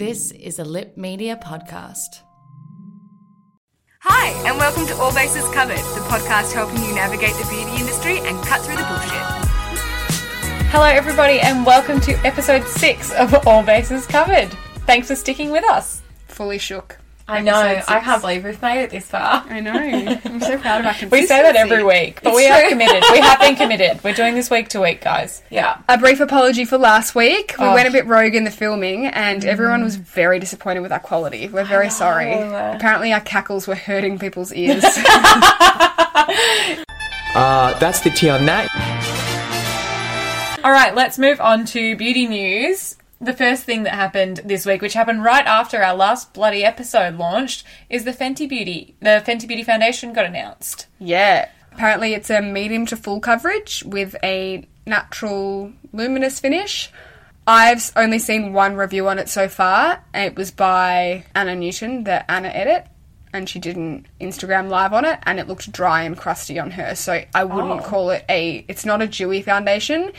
This is a Lip Media podcast. Hi, and welcome to All Bases Covered, the podcast helping you navigate the beauty industry and cut through the bullshit. Hello, everybody, and welcome to episode six of All Bases Covered. Thanks for sticking with us. fully shook. I know. Episode I six. can't believe we've made it this far. I know. I'm so proud of our consistency. We say that every week, but we are committed. We have been committed. We're doing this week to week, guys. Yeah. A brief apology for last week. We Oh. went a bit rogue in the filming, and everyone was very disappointed with our quality. We're very sorry. Apparently, our cackles were hurting people's ears. Uh, that's the tea on that. All right, let's move on to beauty news. The first thing that happened this week, which happened right after our last bloody episode launched, is the Fenty Beauty. The Fenty Beauty Foundation got announced. yeah. Apparently, it's a medium to full coverage with a natural luminous finish. I've only seen one review on it so far, and it was by Anna Newton, the Anna Edit, and she did an Instagram live on it, and it looked dry and crusty on her. So I wouldn't oh. call it a. It's not a dewy foundation.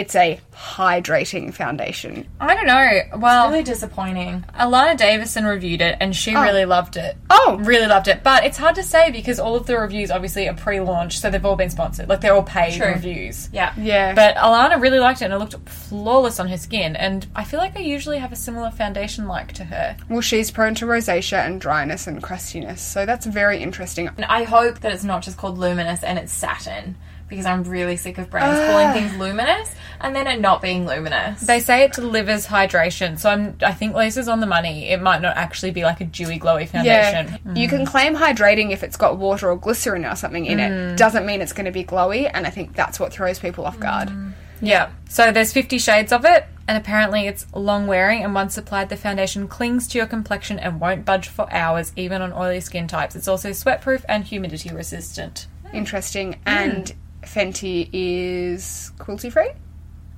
It's a hydrating foundation. I don't know. Well, it's really disappointing. Alana Davison reviewed it and she oh. really loved it. Oh. really loved it. But it's hard to say because all of the reviews obviously are pre-launch, so they've all been sponsored. Like they're all paid True. reviews. Yeah. Yeah. But Alana really liked it and it looked flawless on her skin. And I feel like I usually have a similar foundation like to her. well, she's prone to rosacea and dryness and crustiness, so that's very interesting. And I hope that it's not just called luminous and it's satin because I'm really sick of brands calling ah. things luminous and then it not being luminous. They say it delivers hydration, so I'm, I think Lisa's on the money. It might not actually be like a dewy, glowy Yeah, foundation. you can mm. claim hydrating if it's got water or glycerin or something in it. Mm. Doesn't mean it's going to be glowy, and I think that's what throws people off guard. Mm. Yeah. So there's 50 shades of it, and apparently it's long wearing. And once applied, the foundation clings to your complexion and won't budge for hours, even on oily skin types. It's also sweat proof and humidity resistant. Interesting. And Fenty is cruelty free.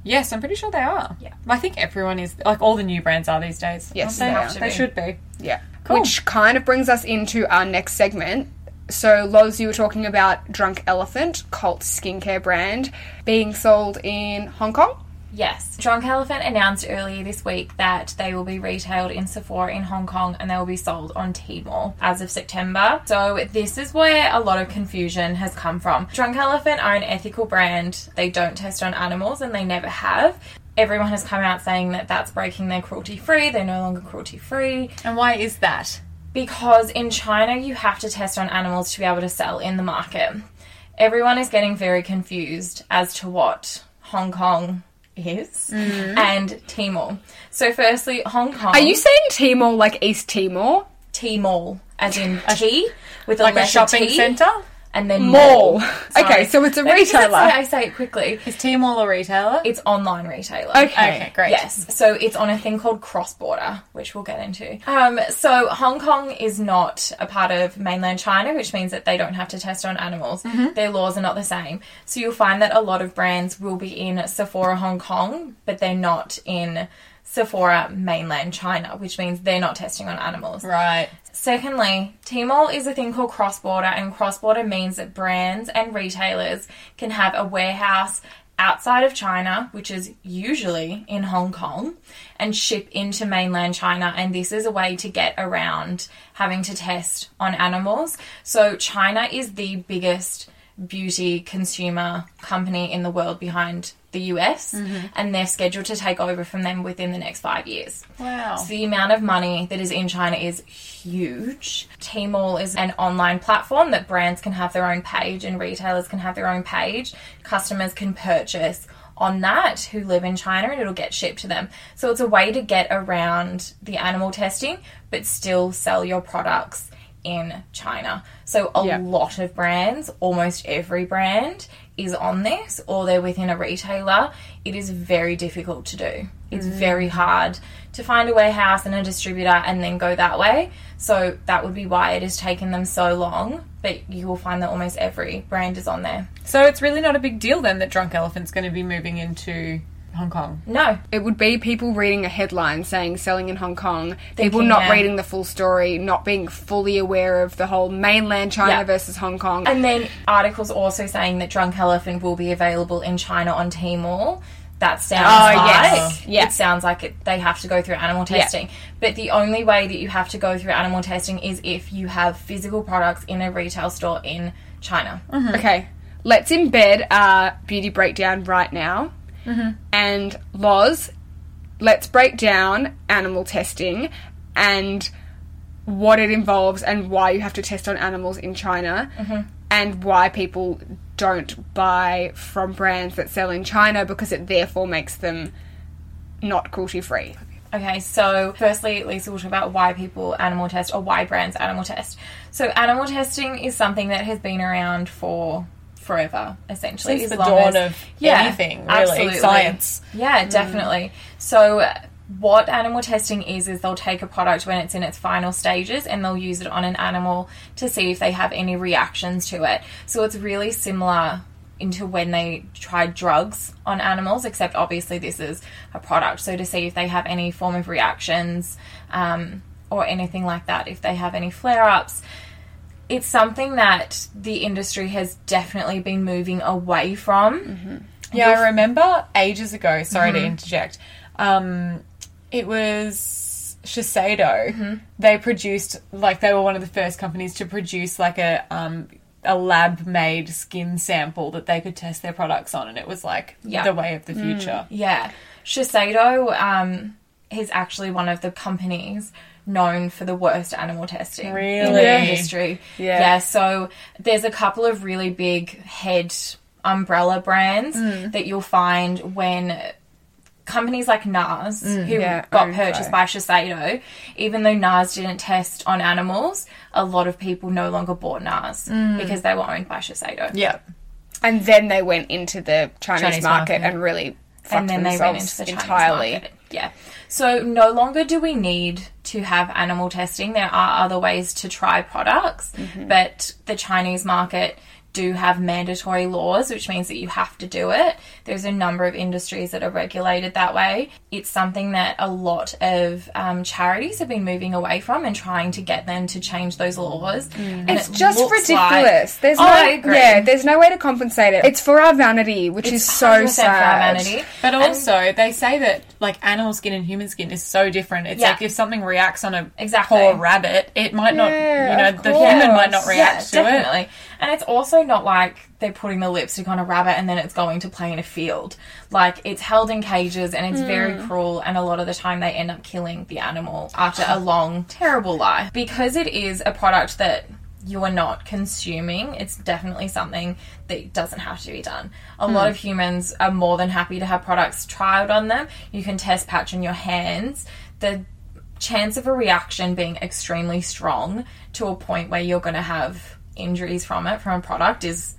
Yes, I'm pretty sure they are. Yeah. I think everyone is, like all the new brands are these days. Yes, they they, They should be. Yeah. Which kind of brings us into our next segment. So, Loz, you were talking about Drunk Elephant, cult skincare brand, being sold in Hong Kong. Yes. Drunk Elephant announced earlier this week that they will be retailed in Sephora in Hong Kong and they will be sold on Tmall as of September. So this is where a lot of confusion has come from. Drunk Elephant are an ethical brand. They don't test on animals and they never have. Everyone has come out saying that that's breaking their cruelty free. They're no longer cruelty free. And why is that? because in China you have to test on animals to be able to sell in the market. Everyone is getting very confused as to what Hong Kong is mm-hmm. and Timor. So firstly, Hong Kong Are you saying Timor like East Timor? Timor as in tea with a Like a shopping centre? And then Mall. mall. Okay, so it's a Maybe because retailer. the way I say it quickly. Is Tmall a retailer? It's online retailer. Okay. okay, great. Yes, so it's on a thing called cross border, which we'll get into. Um, so Hong Kong is not a part of mainland China, which means that they don't have to test on animals. Their laws are not the same. So you'll find that a lot of brands will be in Sephora Hong Kong, but they're not in Sephora mainland China, which means they're not testing on animals. Right. Secondly, Tmall is a thing called cross border, and cross border means that brands and retailers can have a warehouse outside of China, which is usually in Hong Kong, and ship into mainland China. And this is a way to get around having to test on animals. So, China is the biggest beauty consumer company in the world behind the US, mm-hmm. and they're scheduled to take over from them within the next five years. Wow. So the amount of money that is in China is huge. Tmall is an online platform that brands can have their own page and retailers can have their own page. Customers can purchase on that who live in China and it'll get shipped to them. So it's a way to get around the animal testing but still sell your products in China. So a Yeah. lot of brands, almost every brand is on this or they're within a retailer. It is very difficult to do. It's mm. very hard to find a warehouse and a distributor and then go that way. So that would be why it has taken them so long. But you will find that almost every brand is on there. So it's really not a big deal then that Drunk Elephant's going to be moving into Hong Kong. No, It would be people reading a headline saying selling in Hong Kong, people Thinking, not yeah. reading the full story, not being fully aware of the whole mainland China Yeah. versus Hong Kong. And then articles also saying that Drunk Elephant will be available in China on Tmall. that sounds Oh, like yes. Yeah. it sounds like it, they have to go through animal testing. But the only way that you have to go through animal testing is if you have physical products in a retail store in China. Mm-hmm. Okay, let's embed our beauty breakdown right now. Mm-hmm. And Loz, let's break down animal testing and what it involves and why you have to test on animals in China mm-hmm. and why people don't buy from brands that sell in China because it therefore makes them not cruelty free. Okay, so firstly, Lisa will talk about why people animal test or why brands animal test. So, animal testing is something that has been around for forever, essentially. Since as the dawn as- of anything, really, science. Yeah, definitely. So, uh, what animal testing is, is they'll take a product when it's in its final stages and they'll use it on an animal to see if they have any reactions to it. So, it's really similar into when they tried drugs on animals, except obviously this is a product. So, to see if they have any form of reactions um, or anything like that, if they have any flare ups it's something that the industry has definitely been moving away from. Yeah, I remember ages ago. Sorry to interject. Um, it was Shiseido. They produced like they were one of the first companies to produce like a um, a lab made skin sample that they could test their products on, and it was like Yeah. the way of the future. Yeah. Shiseido um, is actually one of the companies known for the worst animal testing in the industry. Yeah. yeah. So there's a couple of really big head umbrella brands mm. that you'll find when companies like NARS, mm. who Yeah, got purchased by Shiseido, even though NARS didn't test on animals, a lot of people no longer bought NARS mm. because they were owned by Shiseido. Yeah. And then they went into the Chinese, Chinese market, market. and really fucked and then they went themselves into the Chinese entirely. market. Yeah. So no longer do we need to have animal testing. There are other ways to try products, Mm-hmm. but the Chinese market do have mandatory laws, which means that you have to do it. There's a number of industries that are regulated that way. It's something that a lot of um, charities have been moving away from and trying to get them to change those laws. Mm. It's it just ridiculous. like- there's Oh, no, I agree. yeah, there's no way to compensate it. It's for our vanity, which is so sad. for our vanity. But also, they say that like animal skin and human skin is so different. It's Yeah. like if something reacts on a Exactly. poor rabbit, it might not. Yeah, You know, the course. human might not react to yeah, it. And it's also not like they're putting the lipstick on a rabbit and then it's going to play in a field. Like it's held in cages and it's very Hmm. cruel and a lot of the time they end up killing the animal after a long, terrible life. Because it is a product that you are not consuming, it's definitely something that doesn't have to be done. A lot Hmm. of humans are more than happy to have products trialed on them. You can test patch on your hands. The chance of a reaction being extremely strong to a point where you're going to have injuries from it from a product is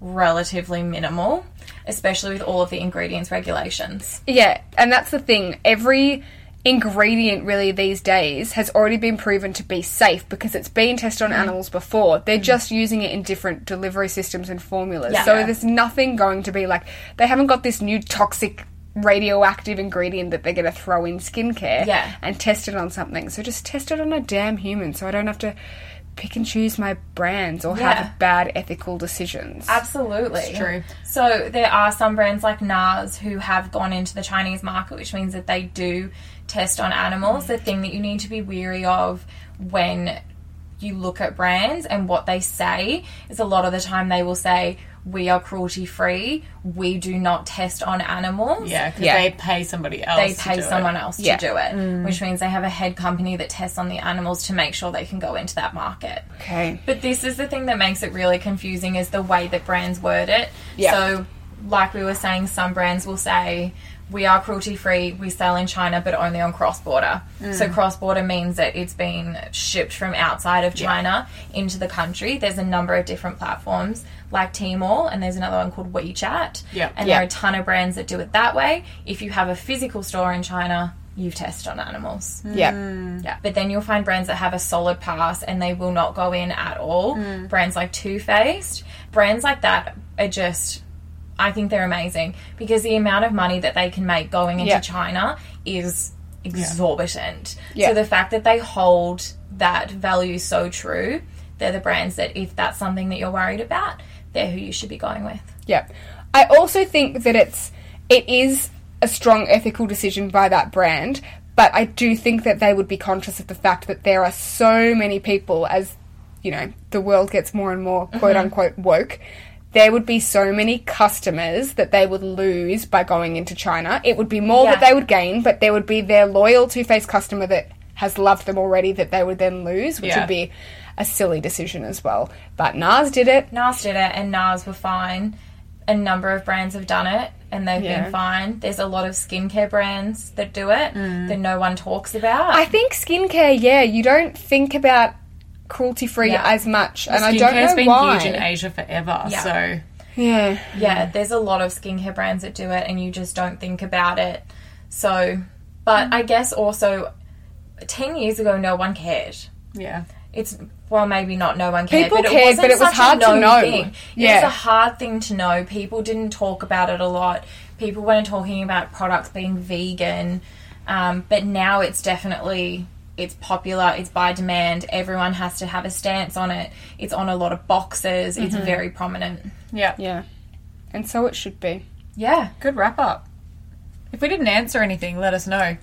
relatively minimal, especially with all of the ingredients regulations. Yeah, and that's the thing. Every ingredient really these days has already been proven to be safe because it's been tested on Mm. animals before. They're just using it in different delivery systems and formulas. Yeah. So there's nothing going to be like they haven't got this new toxic radioactive ingredient that they're going to throw in skincare Yeah. and test it on something. So just test it on a damn human so I don't have to pick and choose my brands or Yeah. have bad ethical decisions. Absolutely. It's true. So there are some brands like NARS who have gone into the Chinese market, which means that they do test on animals. Mm. The thing that you need to be weary of when you look at brands and what they say is a lot of the time they will say, We are cruelty free. We do not test on animals. Yeah, because Yeah. they pay somebody else. They to pay do someone it. else Yeah. to do it, mm. which means they have a head company that tests on the animals to make sure they can go into that market. okay. But this is the thing that makes it really confusing is the way that brands word it. Yeah. So, like we were saying, some brands will say, we are cruelty free, we sell in China, but only on cross border. Mm. So, cross border means that it's been shipped from outside of China into the country. There's a number of different platforms like Tmall, and there's another one called WeChat. Yeah. And Yeah. there are a ton of brands that do it that way. If you have a physical store in China, you test on animals. Mm. Yeah. Yeah. But then you'll find brands that have a solid pass and they will not go in at all. Mm. Brands like Too Faced, brands like that are just, I think they're amazing because the amount of money that they can make going into Yeah. China is exorbitant. Yeah. So the fact that they hold that value so true, they're the brands that if that's something that you're worried about, they're who you should be going with. Yeah. I also think that it's it is a strong ethical decision by that brand, but I do think that they would be conscious of the fact that there are so many people as you know, the world gets more and more quote mm-hmm. unquote woke. There would be so many customers that they would lose by going into China. It would be more that they would gain, but there would be their loyal Too Faced customer that has loved them already that they would then lose, which Yeah. would be a silly decision as well. But NARS did it. NARS did it and NARS were fine. A number of brands have done it and they've Yeah. been fine. There's a lot of skincare brands that do it mm. that no one talks about. I think skincare, yeah, you don't think about cruelty free Yeah. as much, and I don't know Skincare's been why. huge in Asia forever, Yeah. so Yeah, yeah, there's a lot of skincare brands that do it and you just don't think about it. So, but I guess also 10 years ago no one cared. yeah. It's well, maybe not no one cared, People but it cared, wasn't but it was such a hard to known know. Thing. It Yeah. was a hard thing to know. People didn't talk about it a lot. People weren't talking about products being vegan, um, but now it's definitely it's popular. It's by demand. Everyone has to have a stance on it. It's on a lot of boxes. It's Mm-hmm. very prominent. Yeah. yeah, and so it should be. Yeah, Good wrap up. If we didn't answer anything, let us know.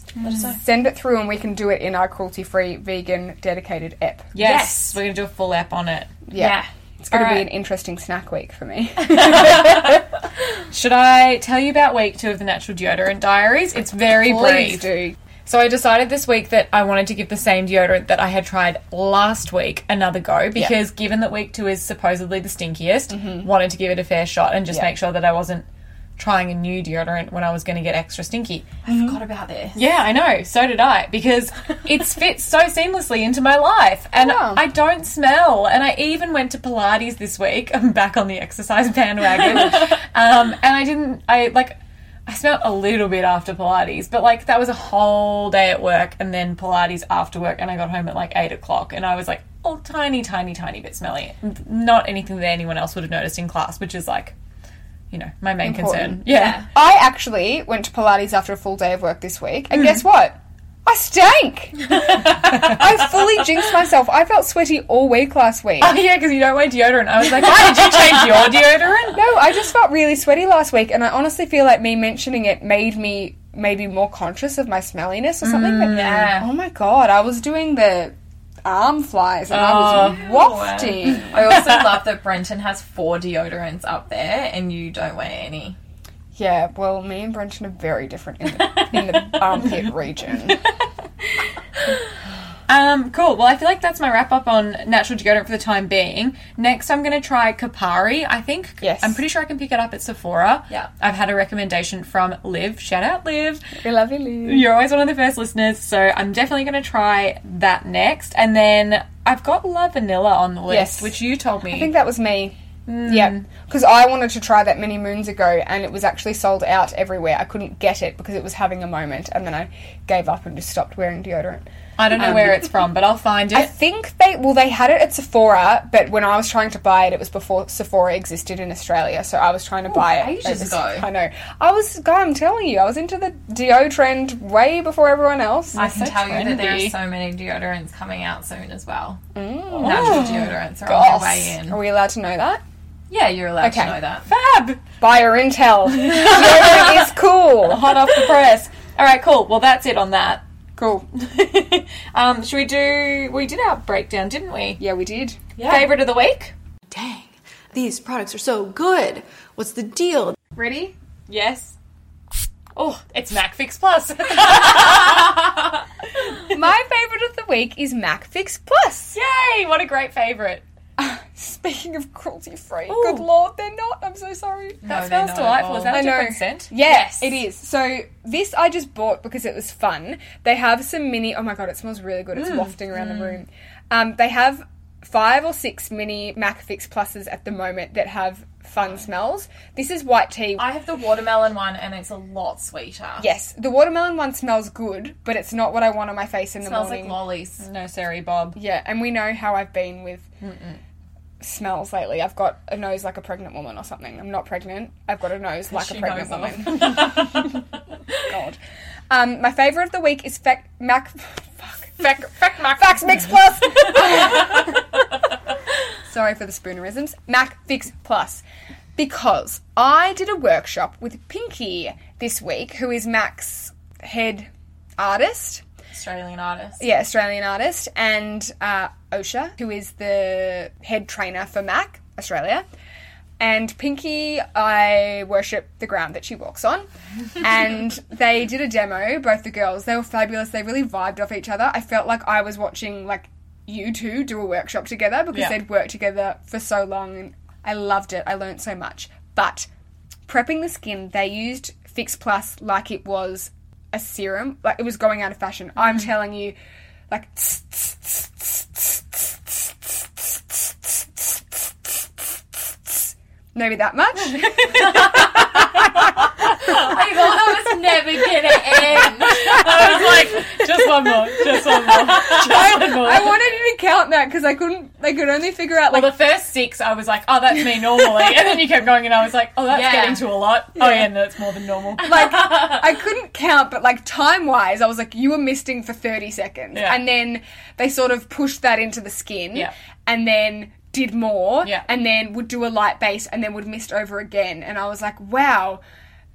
Send it through, and we can do it in our cruelty free vegan dedicated app. Yes, Yes. we're gonna do a full app on it. yeah. It's going to be an interesting snack week for me. Should I tell you about week two of the Natural Deodorant Diaries? It's very Please brief. do. So I decided this week that I wanted to give the same deodorant that I had tried last week another go because given that week two is supposedly the stinkiest, wanted to give it a fair shot and just Yeah. make sure that I wasn't trying a new deodorant when I was going to get extra stinky. I forgot about this. Yeah, I know. So did I because it fits so seamlessly into my life, and. I don't smell. And I even went to Pilates this week. I'm back on the exercise bandwagon, um, and I didn't. I like. I smelled a little bit after Pilates, but like that was a whole day at work, and then Pilates after work, and I got home at like eight o'clock, and I was like, oh, tiny, tiny, tiny bit smelly. Not anything that anyone else would have noticed in class, which is like, you know, my main concern. Important. Yeah. I actually went to Pilates after a full day of work this week, and hmm. guess what? I stank. I fully jinxed myself. I felt sweaty all week last week. Oh yeah, because you don't wear deodorant. I was like, why did you change your deodorant? No, I just felt really sweaty last week, and I honestly feel like me mentioning it made me maybe more conscious of my smelliness or something. but, mm, yeah. Oh my god, I was doing the arm flies and I was oh, wafting. I also love that Brenton has four deodorants up there and you don't wear any. Yeah, well, me and Brenton are very different in the, in the armpit region. Um, cool. Well, I feel like that's my wrap up on natural deodorant for the time being. Next, I'm going to try Kapari. I think. Yes. I'm pretty sure I can pick it up at Sephora. Yeah. I've had a recommendation from Liv. Shout out, Liv. We love you, Lou. You're always one of the first listeners, so I'm definitely going to try that next. And then I've got Lavanila on the list, Yes. which you told me. I think that was me. Yeah, because I wanted to try that many moons ago, and it was actually sold out everywhere. I couldn't get it because it was having a moment, and then I gave up and just stopped wearing deodorant. I don't know where it's from, but I'll find it. I think they well they had it at Sephora, but when I was trying to buy it, it was before Sephora existed in Australia. So I was trying to buy it. ages ago. I know. I was. God, I'm telling you, I was into the deo trend way before everyone else. I can so tell you that there are so many deodorants coming out soon as well. Mm. Natural deodorants are on their way in. Are we allowed to know that? Yeah, you're allowed Okay. to know that. Fab! Buyer intel. deodorant is cool. Hot off the press. All right, cool. Well, that's it on that. Cool. um, should we do? We did our breakdown, didn't we? Yeah, we did. Yeah. Favorite of the week? Dang, these products are so good. What's the deal? Ready? Yes. Oh, it's MacFix Plus. My favorite of the week is MacFix Plus. Yay! What a great favorite. Speaking of cruelty free, good lord, they're not. I'm so sorry. That they're smells not delightful. at Is that a I know. different scent? Yes, it is. So this I just bought because it was fun. They have some mini. Oh my god, it smells really good. It's Mm. wafting around the room. Um, they have five or six mini MacFix Pluses at the moment that have fun smells. This is white tea. I have the watermelon one and it's a lot sweeter. yes, the watermelon one smells good, but it's not what I want on my face in the morning. smells morning. like lollies. No, sorry, Bob. yeah, and we know how I've been with. Smells lately. I've got a nose like a pregnant woman or something. I'm not pregnant. I've got a nose like a pregnant woman. God. Um, my favorite of the week is Fac- Mac. Fuck. Fac, fac, Mac. Fax Mix Plus. Sorry for the spoonerisms. Mac Fix Plus. Because I did a workshop with Pinky this week, who is Mac's head artist. Australian artist. Yeah, Australian artist, and uh, Osha, who is the head trainer for Mac Australia. And Pinky, I worship the ground that she walks on. and they did a demo, both the girls. They were fabulous. They really vibed off each other. I felt like I was watching like you two do a workshop together because Yeah. they'd worked together for so long and I loved it. I learned so much. But prepping the skin, they used Fix Plus like it was a serum, like it was going out of fashion. I'm telling you, like maybe that much. I thought that was never gonna end. I was like, just one more, just one more, just one more. I wanted you to count that because I couldn't. I could only figure out like well, the first six, I was like, oh, that's me normally. And then you kept going, and I was like, oh, that's Yeah. getting to a lot. Oh, yeah, no, it's more than normal. like I couldn't count, but like time wise, I was like, you were misting for thirty seconds, Yeah. and then they sort of pushed that into the skin, Yeah. and then did more, Yeah. and then would do a light base, and then would mist over again, and I was like, wow.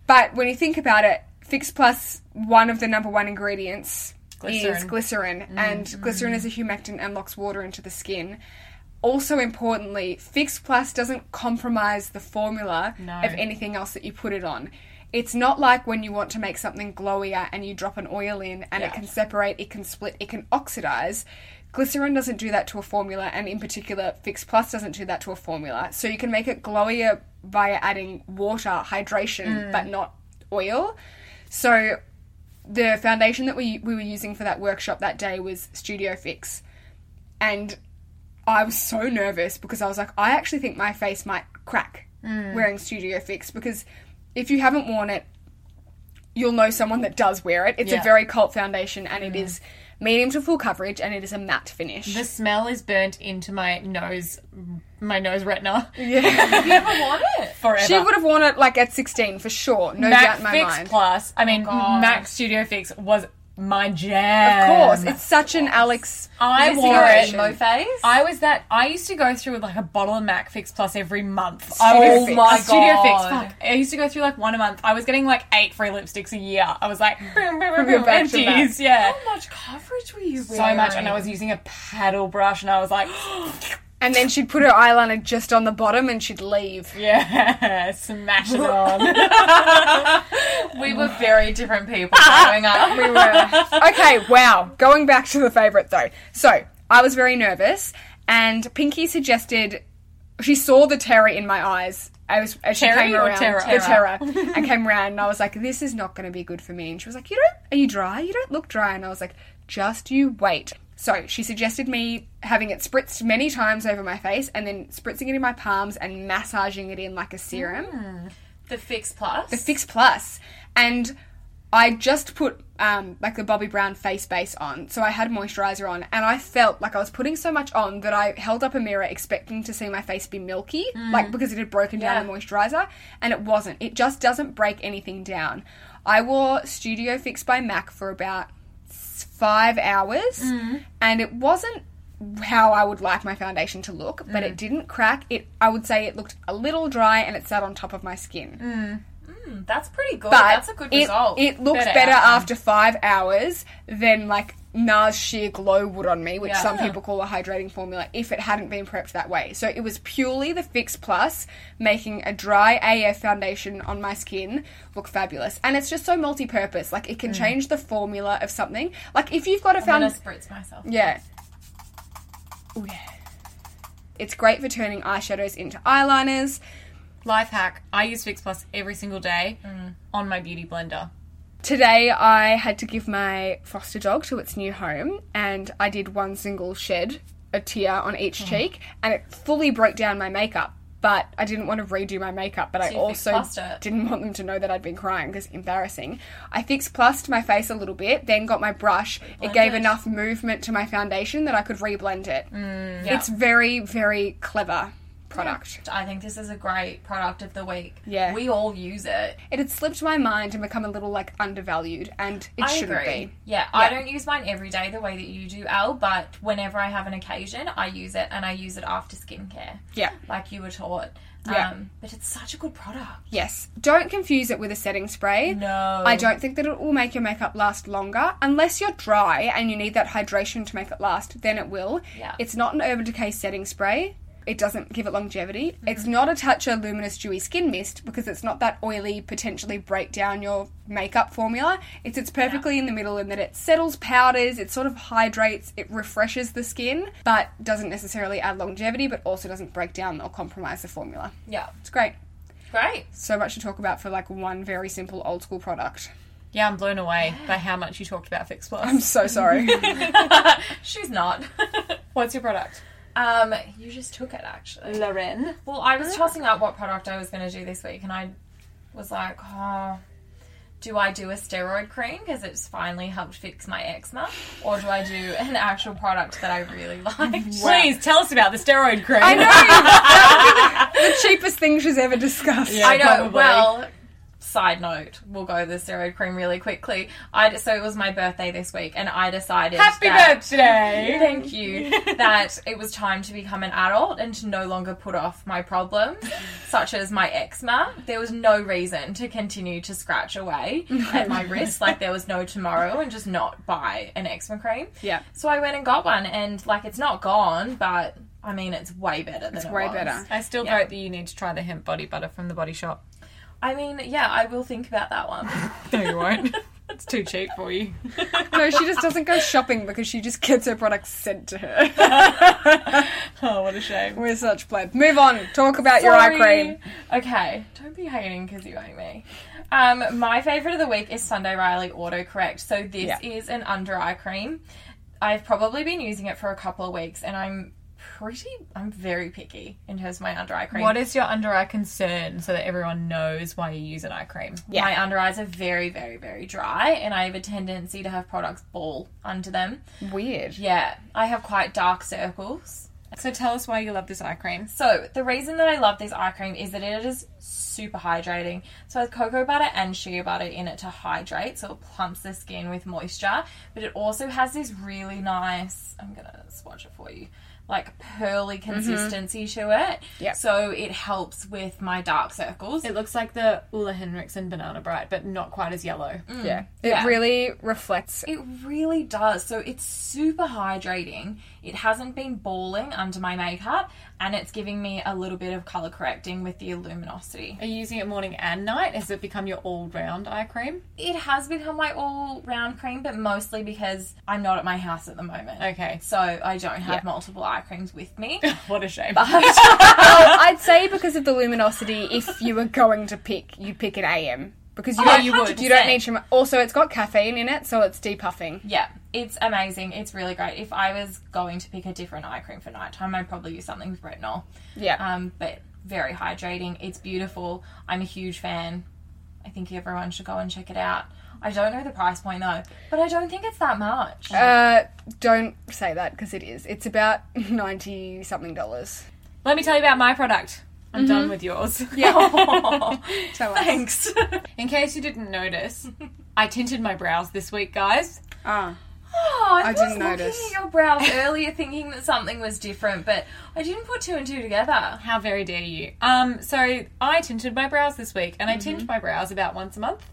But when you think about it, Fix Plus, one of the number one ingredients is Glycerin. glycerin, and glycerin is a humectant and locks water into the skin. Also, importantly, Fix Plus doesn't compromise the formula No. of anything else that you put it on. It's not like when you want to make something glowier and you drop an oil in and it can separate, it can split, it can oxidize. Glycerin doesn't do that to a formula, and in particular, Fix Plus doesn't do that to a formula. So you can make it glowier via adding water, hydration, mm. but not oil. So the foundation that we we were using for that workshop that day was Studio Fix, and I was so nervous because I was like, I actually think my face might crack mm. wearing Studio Fix because if you haven't worn it, you'll know someone that does wear it. It's a very cult foundation, and it mm. is medium to full coverage, and it is a matte finish. The smell is burnt into my nose, my nose retina yeah, You ever want it? forever. she would have worn it like at sixteen for sure, no Mac doubt in my Fix mind. Plus. I mean, oh, God. Mac Studio Fix was my jam. Of course, it's such an Alex. I wore it. Emo face? I was that. I used to go through with like a bottle of Mac Fix Plus every month. Studio I was, Fix. my Studio Fix. Fuck. I used to go through like one a month. I was getting like eight free lipsticks a year. I was like, boom, boom, boom, boom, empties. Yeah, How much coverage were you so much. And I was using a paddle brush, and I was like, And then she'd put her eyeliner just on the bottom, and she'd leave. yeah, smash it on. We were very different people growing up. We were. okay, wow. Going back to the favourite though. So, I was very nervous, and Pinky suggested. She saw the terror in my eyes. I was as she Terry came around, terror? the terror, and came around, and I was like, "This is not going to be good for me." And she was like, "You don't? Are you dry? You don't look dry." And I was like, "Just you wait." So she suggested me having it spritzed many times over my face, and then spritzing it in my palms and massaging it in like a serum. The Fix Plus. the Fix Plus, and I just put um, like the Bobbi Brown face base on, so I had moisturizer on, and I felt like I was putting so much on that I held up a mirror expecting to see my face be milky, like because it had broken down the moisturizer, and it wasn't. It just doesn't break anything down. I wore Studio Fix by MAC for about five hours, mm. and it wasn't how I would like my foundation to look, but it mm. didn't crack. It I would say it looked a little dry and it sat on top of my skin. Mm. That's pretty good. But That's a good it, result. It looks Better better, after five hours than like NARS sheer glow would on me, which Yeah. some people call a hydrating formula, if it hadn't been prepped that way. So it was purely the Fix Plus making a dry AF foundation on my skin look fabulous. And it's just so multi purpose. Like it can mm. change the formula of something. Like if you've got a I'm gonna foundation. spritz myself. Yeah. Oh, yeah. It's great for turning eyeshadows into eyeliners. Life hack: I use Fix Plus every single day mm. on my beauty blender. Today I had to give my foster dog to its new home and I did one single shed, a tear on each Hmm. cheek, and it fully broke down my makeup. But I didn't want to redo my makeup, but I also didn't want them to know that I'd been crying because embarrassing. I fixed plussed my face a little bit, then got my brush. it gave enough movement to my foundation that I could reblend it. Yeah. It's very, very clever product. I think this is a great product of the week. Yeah. We all use it. It had slipped my mind and become a little like undervalued, and it I shouldn't agree. be. Yeah, I don't use mine every day the way that you do, Al, but whenever I have an occasion, I use it and I use it after skincare. Yeah. Like you were taught. Yeah. Um, but it's such a good product. Yes. Don't confuse it with a setting spray. No. I don't think that it will make your makeup last longer. Unless you're dry and you need that hydration to make it last, then it will. Yeah. It's not an Urban Decay setting spray. It doesn't give it longevity. Mm-hmm. It's not a touch Tatcha Luminous Dewy Skin Mist because it's not that oily, potentially break down your makeup formula. It's it's perfectly in the middle in that it settles powders, it sort of hydrates, it refreshes the skin, but doesn't necessarily add longevity, but also doesn't break down or compromise the formula. Yeah. It's great. Great. So much to talk about for like one very simple old school product. Yeah, I'm blown away by how much you talked about Fix Plus. I'm so sorry. She's not. What's your product? Um, you just took it actually. Loren. Well, I was tossing up what product I was going to do this week, and I was like, oh, do I do a steroid cream because it's finally helped fix my eczema, or do I do an actual product that I really like? Please tell us about the steroid cream. I know that would be the, the cheapest thing she's ever discussed. Yeah. I know. probably. Well, side note, we'll go the steroid cream really quickly. I so it was my birthday this week, and I decided Happy that, birthday! Thank you. that it was time to become an adult and to no longer put off my problems, such as my eczema. There was no reason to continue to scratch away at my wrist like there was no tomorrow and just not buy an eczema cream. Yeah. So I went and got one, and like it's not gone, but I mean it's way better than It's it way was. better. I still Yeah. vote that you need to try the hemp body butter from the body shop. I mean, yeah, I will think about that one. No, you won't. it's too cheap for you. No, she just doesn't go shopping because she just gets her products sent to her. Oh, what a shame. We're such plebs. Move on. Talk about your eye cream. Okay, don't be hating because you hate me. Um, my favorite of the week is Sunday Riley Autocorrect. So this Yeah. is an under eye cream. I've probably been using it for a couple of weeks, and I'm pretty, I'm very picky in terms of my under eye cream. What is your under eye concern so that everyone knows why you use an eye cream? Yeah. My under eyes are very, very, very dry, and I have a tendency to have products ball under them. Weird. Yeah, I have quite dark circles. So tell us why you love this eye cream. So the reason that I love this eye cream is that it is super hydrating. So it has cocoa butter and shea butter in it to hydrate, so it plumps the skin with moisture. But it also has this really nice. I'm gonna swatch it for you. Like pearly mm-hmm. consistency to it. Yep. So it helps with my dark circles. It looks like the Ole Henriksen Banana Bright, but not quite as yellow. Mm. Yeah. It Yeah. really reflects. It really does. So it's super hydrating. It hasn't been balling under my makeup, and it's giving me a little bit of color correcting with the luminosity. Are you using it morning and night? Has it become your all round eye cream? It has become my all round cream, but mostly because I'm not at my house at the moment. Okay. So I don't have Yeah. multiple eye creams with me. What a shame. Well, I'd say because of the luminosity, if you were going to pick, you pick an AM. Because you, Oh, don't, you would. you don't need to. Also, it's got caffeine in it, so it's depuffing. yeah, it's amazing. It's really great. If I was going to pick a different eye cream for nighttime, I'd probably use something with retinol. Yeah. Um, but very hydrating. It's beautiful. I'm a huge fan. I think everyone should go and check it out. I don't know the price point though, but I don't think it's that much. Uh, don't say that because it is. It's about ninety something dollars. Let me tell you about my product. I'm done with yours. Tell us. Thanks. In case you didn't notice, I tinted my brows this week, guys. Ah, Oh, I, I was didn't looking notice. at your brows earlier, thinking that something was different, but I didn't put two and two together. How very dare you? Um, so I tinted my brows this week, and I tint my brows about once a month,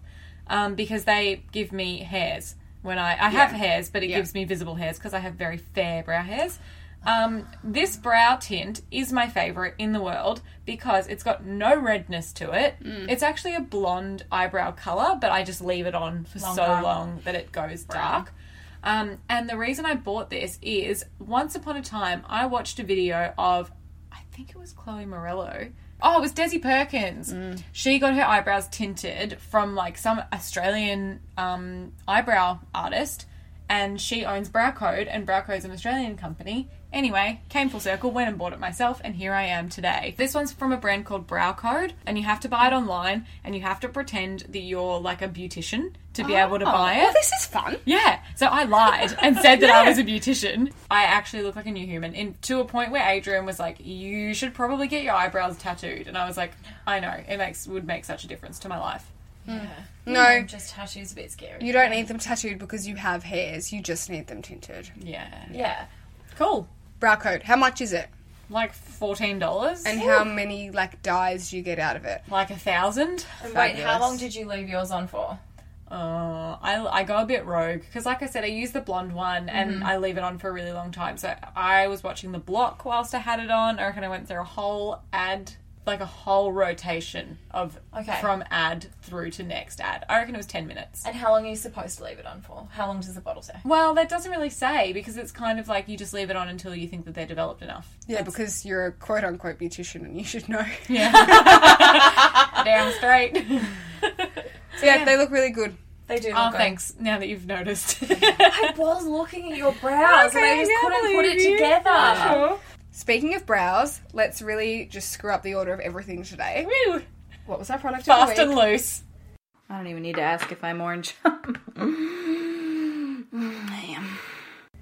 um, because they give me hairs when I I have hairs, but it Yeah. gives me visible hairs because I have very fair brow hairs. Um, this brow tint is my favorite in the world because it's got no redness to it. It's actually a blonde eyebrow color, but I just leave it on for so long that it goes dark. Um, and the reason I bought this is once upon a time I watched a video of, I think it was Chloe Morello. Oh, it was Desi Perkins. She got her eyebrows tinted from like some Australian um, eyebrow artist, and she owns Brow Code, and Brow Code's an Australian company. Anyway, came full circle, went and bought it myself, and here I am today. This one's from a brand called Brow Code, and you have to buy it online, and you have to pretend that you're like a beautician to be able to oh, buy it. well, this is fun. Yeah, so I lied and said that I was a beautician. I actually look like a new human, in, to a point where Adrian was like, "You should probably get your eyebrows tattooed," and I was like, "I know, it makes would make such a difference to my life." Hmm. Yeah. No, Just tattoos a bit scary. you don't need them tattooed because you have hairs. You just need them tinted. Yeah, Yeah. cool. Brow Code. How much is it? like fourteen dollars, And how many like dyes do you get out of it? like a thousand. And wait, how long did you leave yours on for? Uh, I I go a bit rogue because, like I said, I use the blonde one and I leave it on for a really long time. So I was watching the block whilst I had it on. I reckon I went through a whole ad, like a whole rotation of Okay. from ad through to next ad. I reckon it was ten minutes. And how long are you supposed to leave it on for? How long does the bottle say? Well, that doesn't really say because it's kind of like you just leave it on until you think that they're developed enough. Yeah, because you're a quote unquote beautician and you should know. Yeah. Damn straight. So yeah, they look really good. They do. oh, look good. thanks. Now that you've noticed. I was looking at your brows and I just couldn't put it together. Speaking of brows, let's really just screw up the order of everything today. Woo! What was our product Fast of the and loose. I don't even need to ask if I'm orange. Oh, I am.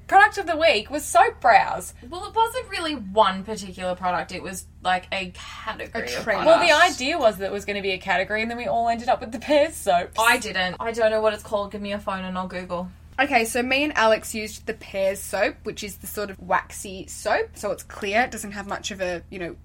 Product of the week was soap brows. Well, it wasn't really one particular product. It was like a category. A of trend. Well, the idea was that it was going to be a category, and then we all ended up with the Pears soaps. I didn't. I don't know what it's called. Give me a phone and I'll Google. Okay, so me and Alex used the Pears soap, which is the sort of waxy soap. So it's clear, it doesn't have much of a, you know,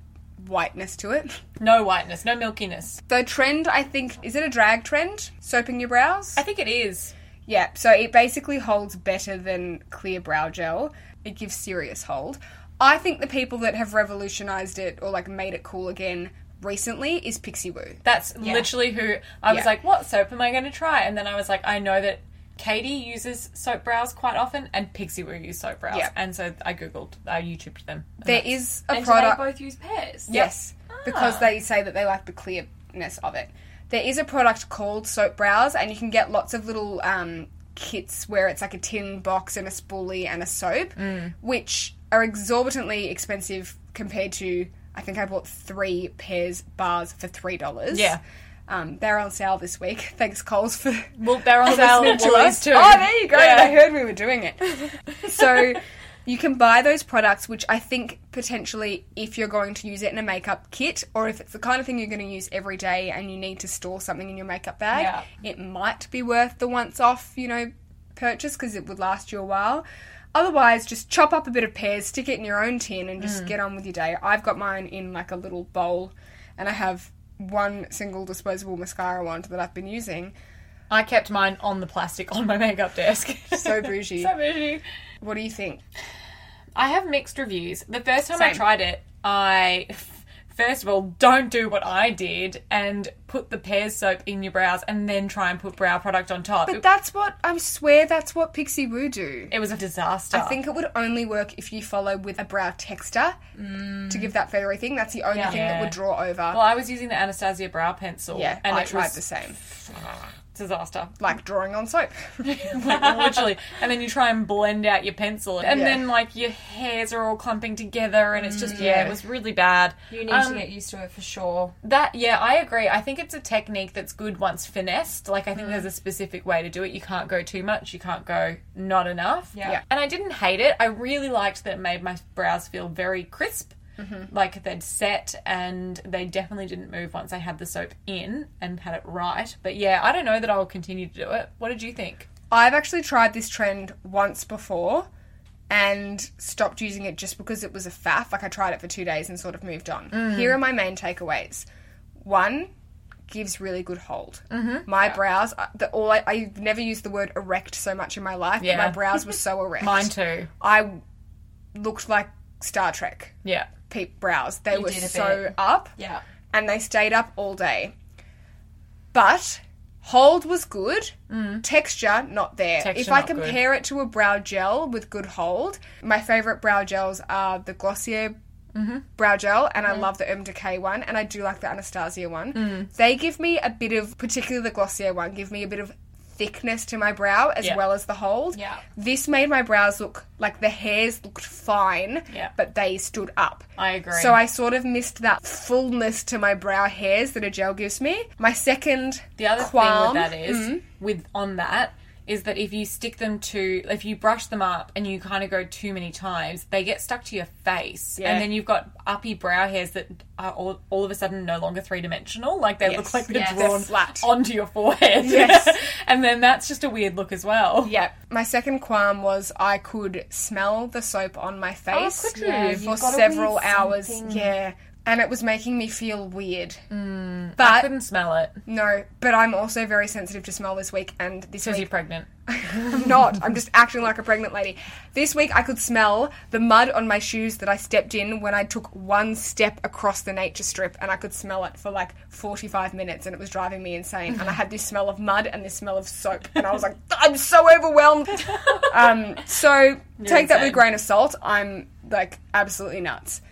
whiteness to it. no whiteness, no milkiness. The trend, I think, is it a drag trend? Soaping your brows? I think it is. Yeah, so it basically holds better than clear brow gel. It gives serious hold. I think the people that have revolutionized it or like made it cool again recently is Pixiwoo. That's literally who I was Yeah. like, what soap am I going to try? And then I was like, I know that Katie uses soap brows quite often, and Pixiwoo use soap brows. Yeah. And so I googled, I YouTubed them. And There that's- is a And product. do they both use pears? Yes, because they say that they like the clearness of it. There is a product called Soap Brows, and you can get lots of little um, kits where it's like a tin box and a spoolie and a soap, which are exorbitantly expensive compared to. I think I bought three Pears bars for three dollars. Yeah. Um, they're on sale this week. Thanks, Coles, for Well, they're on sale to us. too. Oh, there you go. Yeah. I heard we were doing it. so you can buy those products, which I think potentially, if you're going to use it in a makeup kit, or if it's the kind of thing you're going to use every day and you need to store something in your makeup bag, Yeah. it might be worth the once off, you know, purchase because it would last you a while. Otherwise, just chop up a bit of pears, stick it in your own tin, and just get on with your day. I've got mine in like a little bowl, and I have one single disposable mascara wand that I've been using. I kept mine on the plastic on my makeup desk. So bougie. so bougie. What do you think? I have mixed reviews. The first time I tried it, I first of all don't do what I did and put the pear soap in your brows and then try and put brow product on top. But It, that's what I swear that's what Pixiwoo do. it was a disaster. I think it would only work if you follow with a brow texture mm. to give that feathery thing. That's the only thing that would draw over. well, I was using the Anastasia brow pencil. yeah, and I it tried was the same. Disaster. Like drawing on soap. Like, literally. And then you try and blend out your pencil, and Yeah. then like your hairs are all clumping together, and it's just yeah, it was really bad. You need Um, to get used to it for sure. That yeah, I agree. I think it's a technique that's good once finessed. Like I think there's a specific way to do it. You can't go too much. You can't go not enough. Yeah. Yeah. And I didn't hate it. I really liked that it made my brows feel very crisp. Like they'd set and they definitely didn't move once I had the soap in and had it right. But yeah, I don't know that I'll continue to do it. What did you think? I've actually tried this trend once before and stopped using it just because it was a faff. Like I tried it for two days and sort of moved on. Here are my main takeaways. One, gives really good hold. Mm-hmm. My brows, uh, the, all I, I've never used the word erect so much in my life. Yeah. But my brows were so erect. Mine too. I looked like Star Trek Yeah. peep brows. They were so bit. up Yeah. and they stayed up all day. But hold was good. Texture not there. Mm. Texture if I not good. compare it to a brow gel with good hold, my favorite brow gels are the Glossier Mm-hmm. brow gel, and I love the Urban Decay one, and I do like the Anastasia one. Mm. They give me a bit of, particularly the Glossier one, give me a bit of thickness to my brow as Yeah. well as the hold. Yeah. This made my brows look like the hairs looked fine, Yeah. but they stood up. I agree. So I sort of missed that fullness to my brow hairs that a gel gives me. My second The other qualm, thing with that is, mm. with on that, is that if you stick them to, if you brush them up and you kind of go too many times, they get stuck to your face. Yeah. And then you've got uppy brow hairs that are all, all of a sudden no longer three dimensional. Like they Yes. look like they're Yes. drawn flat. onto your forehead. Yes. and then that's just a weird look as well. Yeah. My second qualm was I could smell the soap on my oh, face could you? Yeah, for several hours. Yeah. And it was making me feel weird. I but I couldn't smell it no, but I'm also very sensitive to smell this week and this because you're pregnant. I'm not. I'm just acting like a pregnant lady. This week I could smell the mud on my shoes that I stepped in when I took one step across the nature strip and I could smell it for like 45 minutes and it was driving me insane. And I had this smell of mud and this smell of soap and I was like, I'm so overwhelmed. Um, so take that with a grain of salt. I'm like absolutely nuts.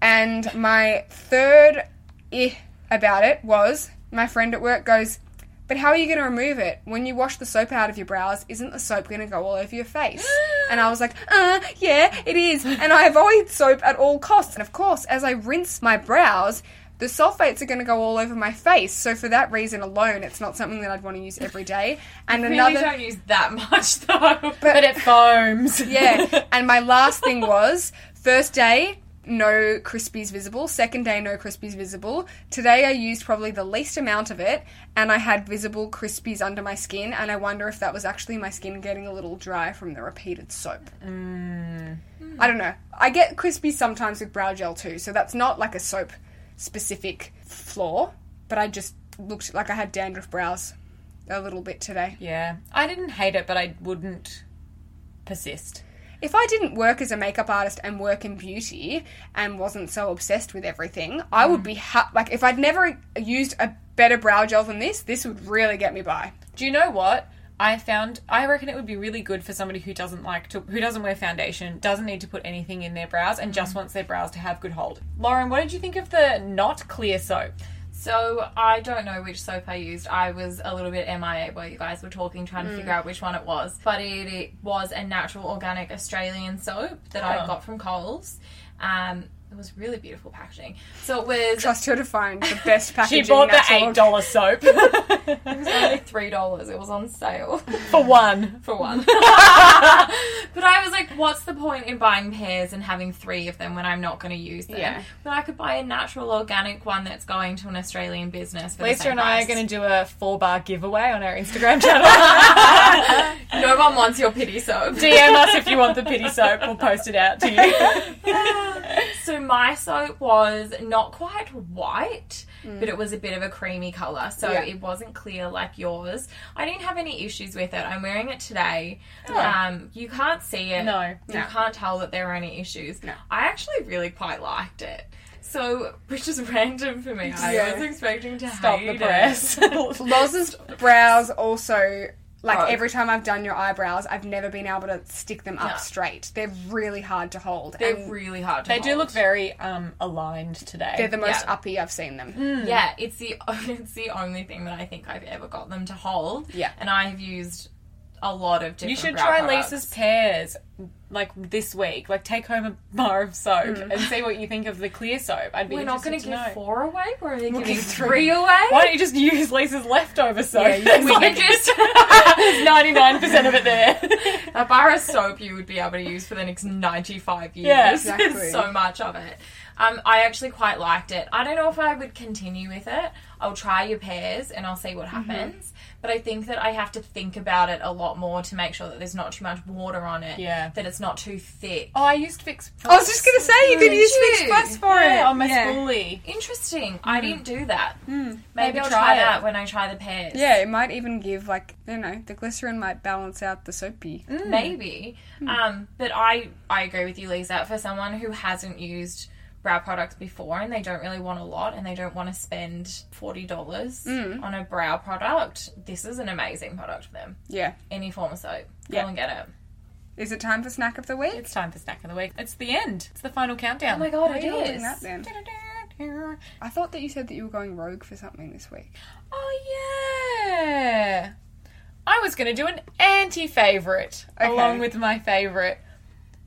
And my third eh about it was my friend at work goes, but how are you going to remove it? When you wash the soap out of your brows, isn't the soap going to go all over your face? And I was like, uh, yeah, it is. And I avoid soap at all costs. And of course, as I rinse my brows, the sulfates are going to go all over my face. So for that reason alone, it's not something that I'd want to use every day. And Really another don't use that much though. But it foams. yeah. And my last thing was first day, no Crispies visible. Second day, no Crispies visible. Today, I used probably the least amount of it, and I had visible Crispies under my skin. And I wonder if that was actually my skin getting a little dry from the repeated soap. Mm. I don't know. I get Crispies sometimes with brow gel too, so that's not like a soap specific flaw. But I just looked like I had dandruff brows a little bit today. Yeah. I didn't hate it, but I wouldn't persist. If I didn't work as a makeup artist and work in beauty and wasn't so obsessed with everything, I would mm. be ha- like if I'd never used a better brow gel than this, this would really get me by. Do you know what? I found I reckon it would be really good for somebody who doesn't like to who doesn't wear foundation, doesn't need to put anything in their brows and just mm. wants their brows to have good hold. Lauren, what did you think of the not clear soap? So I don't know which soap I used. I was a little bit MIA while you guys were talking, trying to figure out which one it was. But it, it was a natural, organic Australian soap that I Oh. got from Coles. Um, it was really beautiful packaging. So it was Trust her to find the best packaging. She bought the natural- eight dollar soap it was only three dollars. It was on sale for one. for one. but I was like, what's the point in buying Pears and having three of them when I'm not going to use them? Yeah. But I could buy a natural, organic one that's going to an Australian business. For the Lisa same and I are going to do a four bar giveaway on our Instagram channel. No one wants your pity soap. DM us if you want the pity soap. We'll post it out to you. So my soap was not quite white, but it was a bit of a creamy color. So Yeah. it wasn't clear like yours. I didn't have any issues with it. I'm wearing it today. Um, you can't see it. No. You No. can't tell that there are any issues. No. I actually really quite liked it. So, which is random for me. I was expecting to Stop the press. Loz's brows also. Like Oh. every time I've done your eyebrows, I've never been able to stick them up Yeah. straight. They're really hard to hold. They're and really hard to They do hold. look very um, aligned today. they're the most Yeah. uppy I've seen them. Yeah, it's the it's the only thing that I think I've ever got them to hold. Yeah. and I've used a lot of different. You should try products. Lisa's Pears like this week. Like take home a bar of soap and see what you think of the clear soap. I'd be We're not going to give know. four away. We're only giving three away. Why don't you just use Lisa's leftover soap? Yeah, We like just ninety nine percent of it there. a bar of soap you would be able to use for the next ninety five years. Yeah, exactly. so much of it. Um, I actually quite liked it. I don't know if I would continue with it. I'll try your Pears and I'll see what Mm-hmm. Happens. But I think that I have to think about it a lot more to make sure that there's not too much water on it. Yeah. That it's not too thick. Oh, I used Fix. I was just gonna say you could use Fix you? Plus for it yeah, on my Yeah. Oh, spoolie. Interesting. I mm. didn't do that. Hmm. Maybe, Maybe I'll try try, it. that when I try the Pears. Yeah, it might even give like you know the glycerin might balance out the soapy. Mm. maybe. Hmm. Um, but I I agree with you, Lisa. For someone who hasn't used brow products before and they don't really want a lot and they don't want to spend forty dollars mm. on a brow product, this is an amazing product for them. Yeah. Any form of soap, go Yeah. and get it. Is it time for snack of the week? It's time for snack of the week. It's the end. It's the final countdown. Oh my god, it is. that then? I thought that you said that you were going rogue for something this week. Oh yeah. I was going to do an anti-favorite Okay. along with my favorite.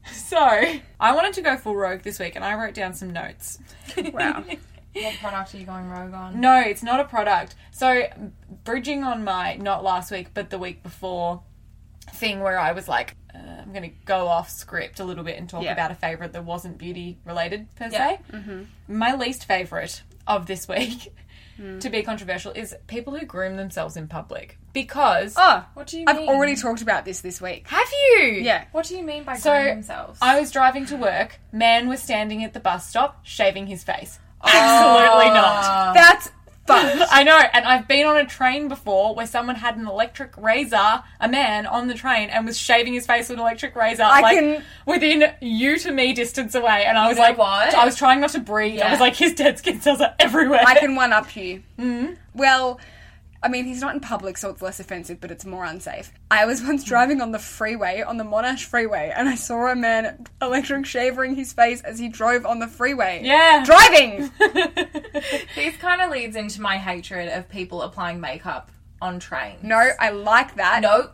So, I wanted to go full rogue this week and I wrote down some notes. Wow. What product are you going rogue on? No, it's not a product. So, bridging on my not last week but the week before thing where I was like, uh, I'm going to go off script a little bit and talk Yeah. about a favourite that wasn't beauty related per Yeah. se. My least favourite of this week, To be controversial, is people who groom themselves in public because. Oh, What do you I've mean? already talked about this this week. Have you? Yeah. What do you mean by So grooming themselves? I was driving to work. Man was standing at the bus stop, shaving his face. Oh. Absolutely not. That's fucked. I know, and I've been on a train before where someone had an electric razor, a man on the train, and was shaving his face with an electric razor, like can- within you to me distance away. And I was know like, what? I was trying not to breathe. I was like, his dead skin cells are everywhere. I can one up you. Mm. Well, I mean, he's not in public, so it's less offensive, but it's more unsafe. I was once driving on the freeway, on the Monash freeway, and I saw a man electric shavering his face as he drove on the freeway. Yeah. Driving! This kind of leads into my hatred of people applying makeup on trains. no, I like that. No,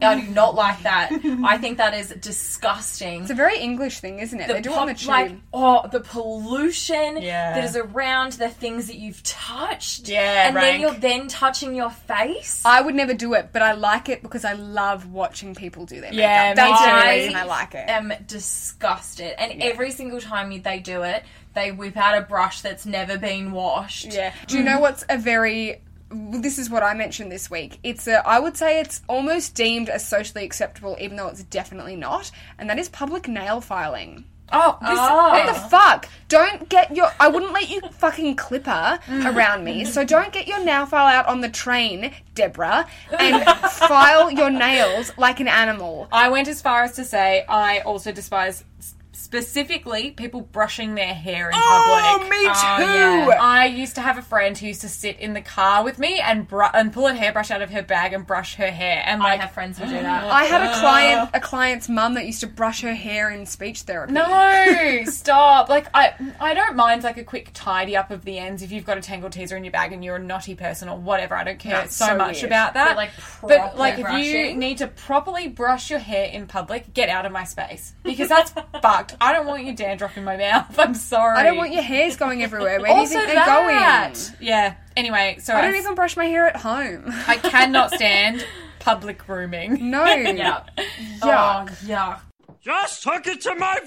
I do not like that. I think that is disgusting. It's a very English thing, isn't it? they do it on the pop- tube. like oh the pollution Yeah. that is around the things that you've touched. Yeah, and rank. then you're then touching your face. I would never do it, but I like it because I love watching people do their makeup. Yeah, me That's the too. only reason I like it. I am disgusted, and every single time they do it, they whip out a brush that's never been washed. Yeah. Do you know mm. what's a very well, this is what I mentioned this week. It's a I would say it's almost deemed as socially acceptable even though it's definitely not, and that is public nail filing. oh, this, oh. What the fuck? Don't get your I wouldn't let you fucking clipper mm. around me. So don't get your nail file out on the train, Deborah, and file your nails like an animal. I went as far as to say I also despise s- specifically people brushing their hair in Oh, public. me too. Oh, yeah. I used to have a friend who used to sit in the car with me and br- and pull a hairbrush out of her bag and brush her hair. And I have friends who do that. I had a client, a client's mum that used to brush her hair in speech therapy. no, stop! Like I, I don't mind like a quick tidy up of the ends if you've got a tangled teaser in your bag and you're a naughty person or whatever. I don't care That's so, so much about that. But, like, but like if you need to properly brush your hair in public, get out of my space because that's fucked. I don't want your dandruff in my mouth. I'm sorry. I don't want your hairs going everywhere. Where do you also think they're that. going? Yeah. Anyway, so I I, don't even brush my hair at home. I cannot stand public grooming. No. yeah. Yuck. Oh, yuck. Just hook it to my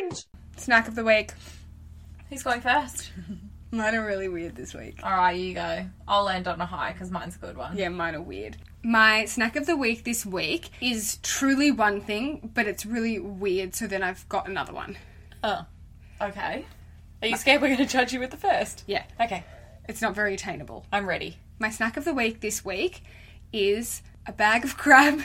veins! Snack of the week. Who's going first? Mine are really weird this week. All right, you go. I'll end on a high because mine's a good one. Yeah, mine are weird. My snack of the week this week is truly one thing, but it's really weird, so then I've got another one. Oh. Okay. Are you scared we're going to judge you with the first? Yeah, Okay. it's not very attainable. I'm ready. My snack of the week this week is a bag of crab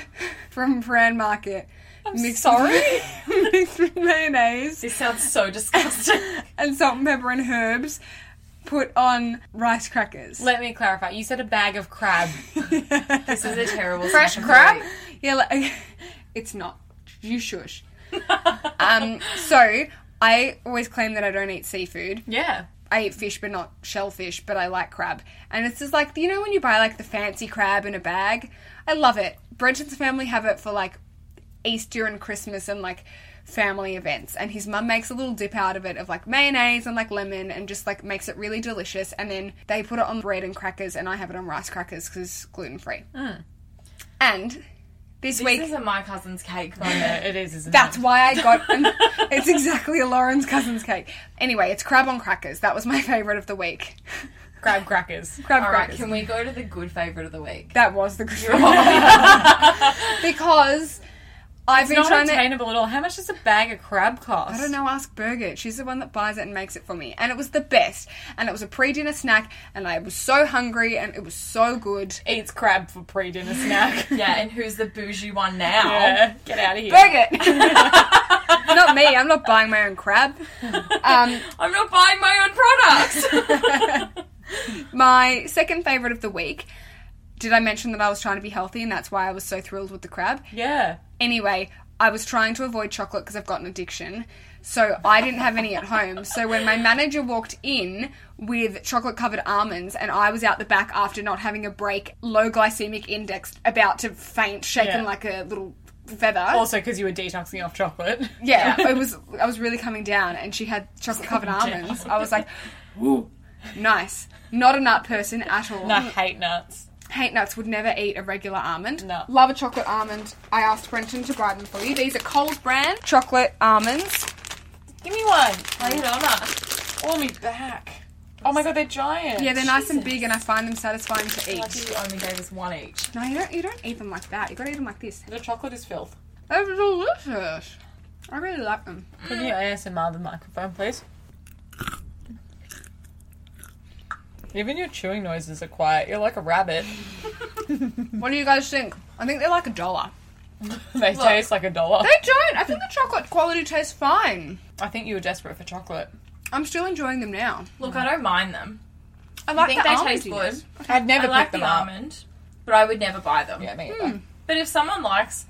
from Prahran Market. I'm sorry? With, mixed with mayonnaise This sounds so disgusting. and salt and pepper and herbs put on rice crackers. Let me clarify. You said a bag of crab. this is a terrible Fresh snack crab? Yeah, like, it's not. You shush. um, so I always claim that I don't eat seafood. Yeah. I eat fish, but not shellfish. But I like crab, and it's just like you know when you buy like the fancy crab in a bag. I love it. Brenton's family have it for like Easter and Christmas and like family events, and his mum makes a little dip out of it of like mayonnaise and like lemon, and just like makes it really delicious. And then they put it on bread and crackers, and I have it on rice crackers because gluten free. Hmm. And this, This week isn't my cousin's cake moment. Yeah, it is, isn't that's it? why I got. it's exactly a Lauren's cousin's cake. Anyway, it's crab on crackers. That was my favorite of the week. Crab crackers. Crab All right, crackers. can we go to the good favourite of the week? That was the good because I've It's been not trying to. attainable at all. How much does a bag of crab cost? I don't know. Ask Birgit. She's the one that buys it and makes it for me, and it was the best. And it was a pre-dinner snack, and I was so hungry, and it was so good. Eats crab for pre-dinner snack. Yeah, and who's the bougie one now? Yeah, Get out of here. Birgit, not me. I'm not buying my own crab. Um, I'm not buying my own products. My second favourite of the week. Did I mention that I was trying to be healthy and that's why I was so thrilled with the crab? Yeah. Anyway, I was trying to avoid chocolate because I've got an addiction. So I didn't have any at home. So when my manager walked in with chocolate covered almonds and I was out the back after not having a break, low glycemic index, about to faint, shaking Yeah. like a little feather. Also, because you were detoxing off chocolate. yeah, it was I was really coming down and she had chocolate covered almonds. I was like, "Ooh, nice." Not a nut person at all. I hate nuts. Hate nuts. Would never eat a regular almond. No. Love a chocolate almond. I asked Brenton to buy them for you. These are Coles brand chocolate almonds. Give me one. Lay it on us. Oh, me back. Oh my god, they're giant. Yeah, they're nice and big, and I find them satisfying to eat. Lucky eat. you only gave us one each. No, you don't. You don't eat them like that. You gotta eat them like this. The chocolate is filth. They're delicious. I really like them. Can you ASMR the microphone, please? Even your chewing noises are quiet. You're like a rabbit. What do you guys think? I think they're like a dollar. they taste like a dollar. They don't. I think the chocolate quality tastes fine. I think you were desperate for chocolate. I'm still enjoying them now. Look, I don't mind them. I I like think the they taste almonds. good. I'd never I like pick them the up. almond, but I would never buy them. Yeah, me hmm. either. But if someone likes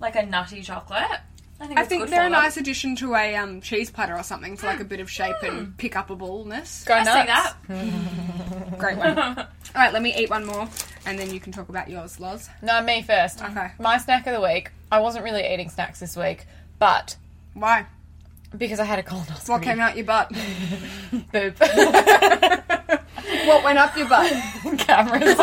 like a nutty chocolate, I think I think they're for a nice addition to a um, cheese platter or something for like a bit of shape and pick upableness. Go I nuts. see that. Great one. All right, let me eat one more, and then you can talk about yours, Loz. No, me first. Okay. My snack of the week. I wasn't really eating snacks this week, but Why? because I had a colonoscopy. What came out your butt? Boob. what went up your butt? Cameras.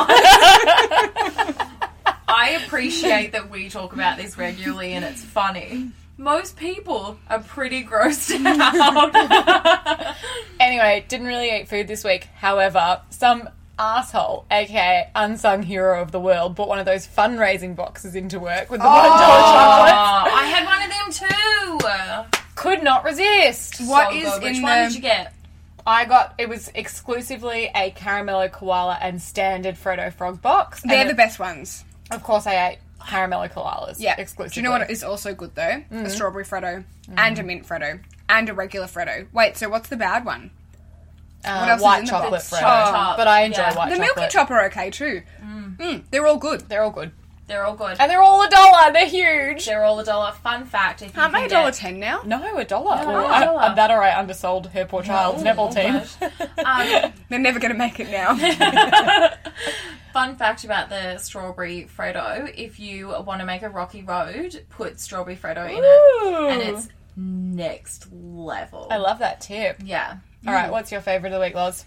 I appreciate that we talk about this regularly and it's funny. Most people are pretty grossed out. anyway, didn't really eat food this week. However, some asshole, aka unsung hero of the world, bought one of those fundraising boxes into work with the one dollar oh, chocolate. Oh, I had one of them too. Could not resist. What So is good. Which in one the? did you get? I got it was exclusively a caramello koala and standard Freddo frog box. They're And the best ones. Of course, I ate caramello koalas. Yeah. exclusively. Do you know what is also good though? A strawberry Freddo and a mint Freddo and a regular Freddo. Wait, so what's the bad one? Uh, what else is white in the chocolate box? Freddo. Chocolate. But I enjoy Yeah. white the chocolate. milky chop are okay too. Mm, they're all good. They're all good, They're all good. and they're all a dollar. They're huge. They're all a dollar. Fun fact: if you Aren't they a dollar ten now? No, a dollar. No, Well, dollar. I- that or I undersold her poor child's Neville Oh, team. Um, They're never going to make it now. Fun fact about the strawberry Freddo: if you want to make a rocky road, put strawberry Freddo in it, and it's next level. I love that tip. Yeah. All right, mm. what's your favorite of the week, Loz?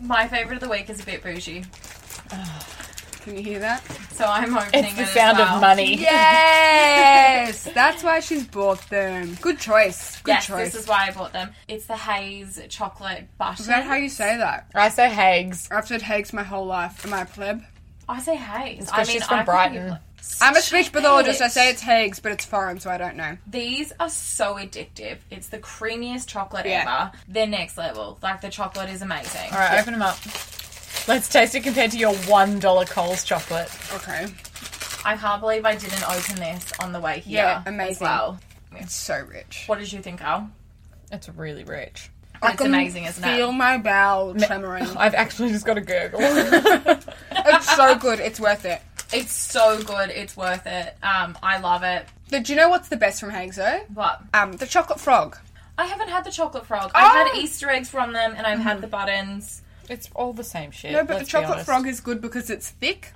My favorite of the week is a bit bougie, Can you hear that? so I'm opening It's the it as sound well. of money. Yes, that's why she's bought them. Good choice. Good Yes, choice. this is why I bought them. It's the Haze chocolate butter. Is that how you say that? I say Hags. I've said Hagues my whole life. Am I a pleb? I say Haze. It's I 'cause mean, she's from I could be- Brighton. I'm a speech pathologist. I say it's Hagues, but it's foreign, so I don't know. These are so addictive. It's the creamiest chocolate Yeah. ever. They're next level. Like the chocolate is amazing. All right, open them up. Let's taste it compared to your one dollar Coles chocolate. Okay. I can't believe I didn't open this on the way here. Yeah, as amazing. well. It's so rich. What did you think, Al? It's really rich. It's amazing, isn't feel it? Feel my bowel tremoring. I've actually just got a gurgle. it's so good. It's worth it. It's so good. It's worth it. Um, I love it. But do you know what's the best from Hagues though? But Um, the chocolate frog. I haven't had the chocolate frog. I've Oh! had Easter eggs from them, and I've had the buttons. It's all the same shit. No, but the chocolate frog is good because it's thick.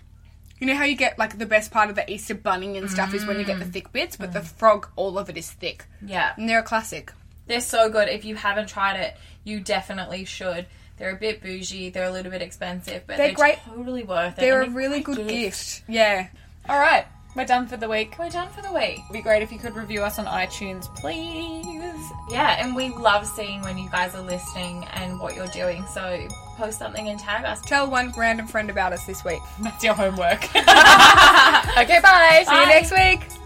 You know how you get like the best part of the Easter bunny and stuff is when you get the mm. thick bits, but the mm. frog, all of it is thick, Yeah, and they're a classic. they're so good. If you haven't tried it, you definitely should. They're a bit bougie. They're a little bit expensive, but They're they're, great- totally worth it. They're a really good gift. gift. Yeah. All right, we're done for the week. We're done for the week. It'd be great if you could review us on iTunes, please. Yeah, and we love seeing when you guys are listening and what you're doing. So post something and tag us. Tell one random friend about us this week. That's your homework. okay, bye. See you next week.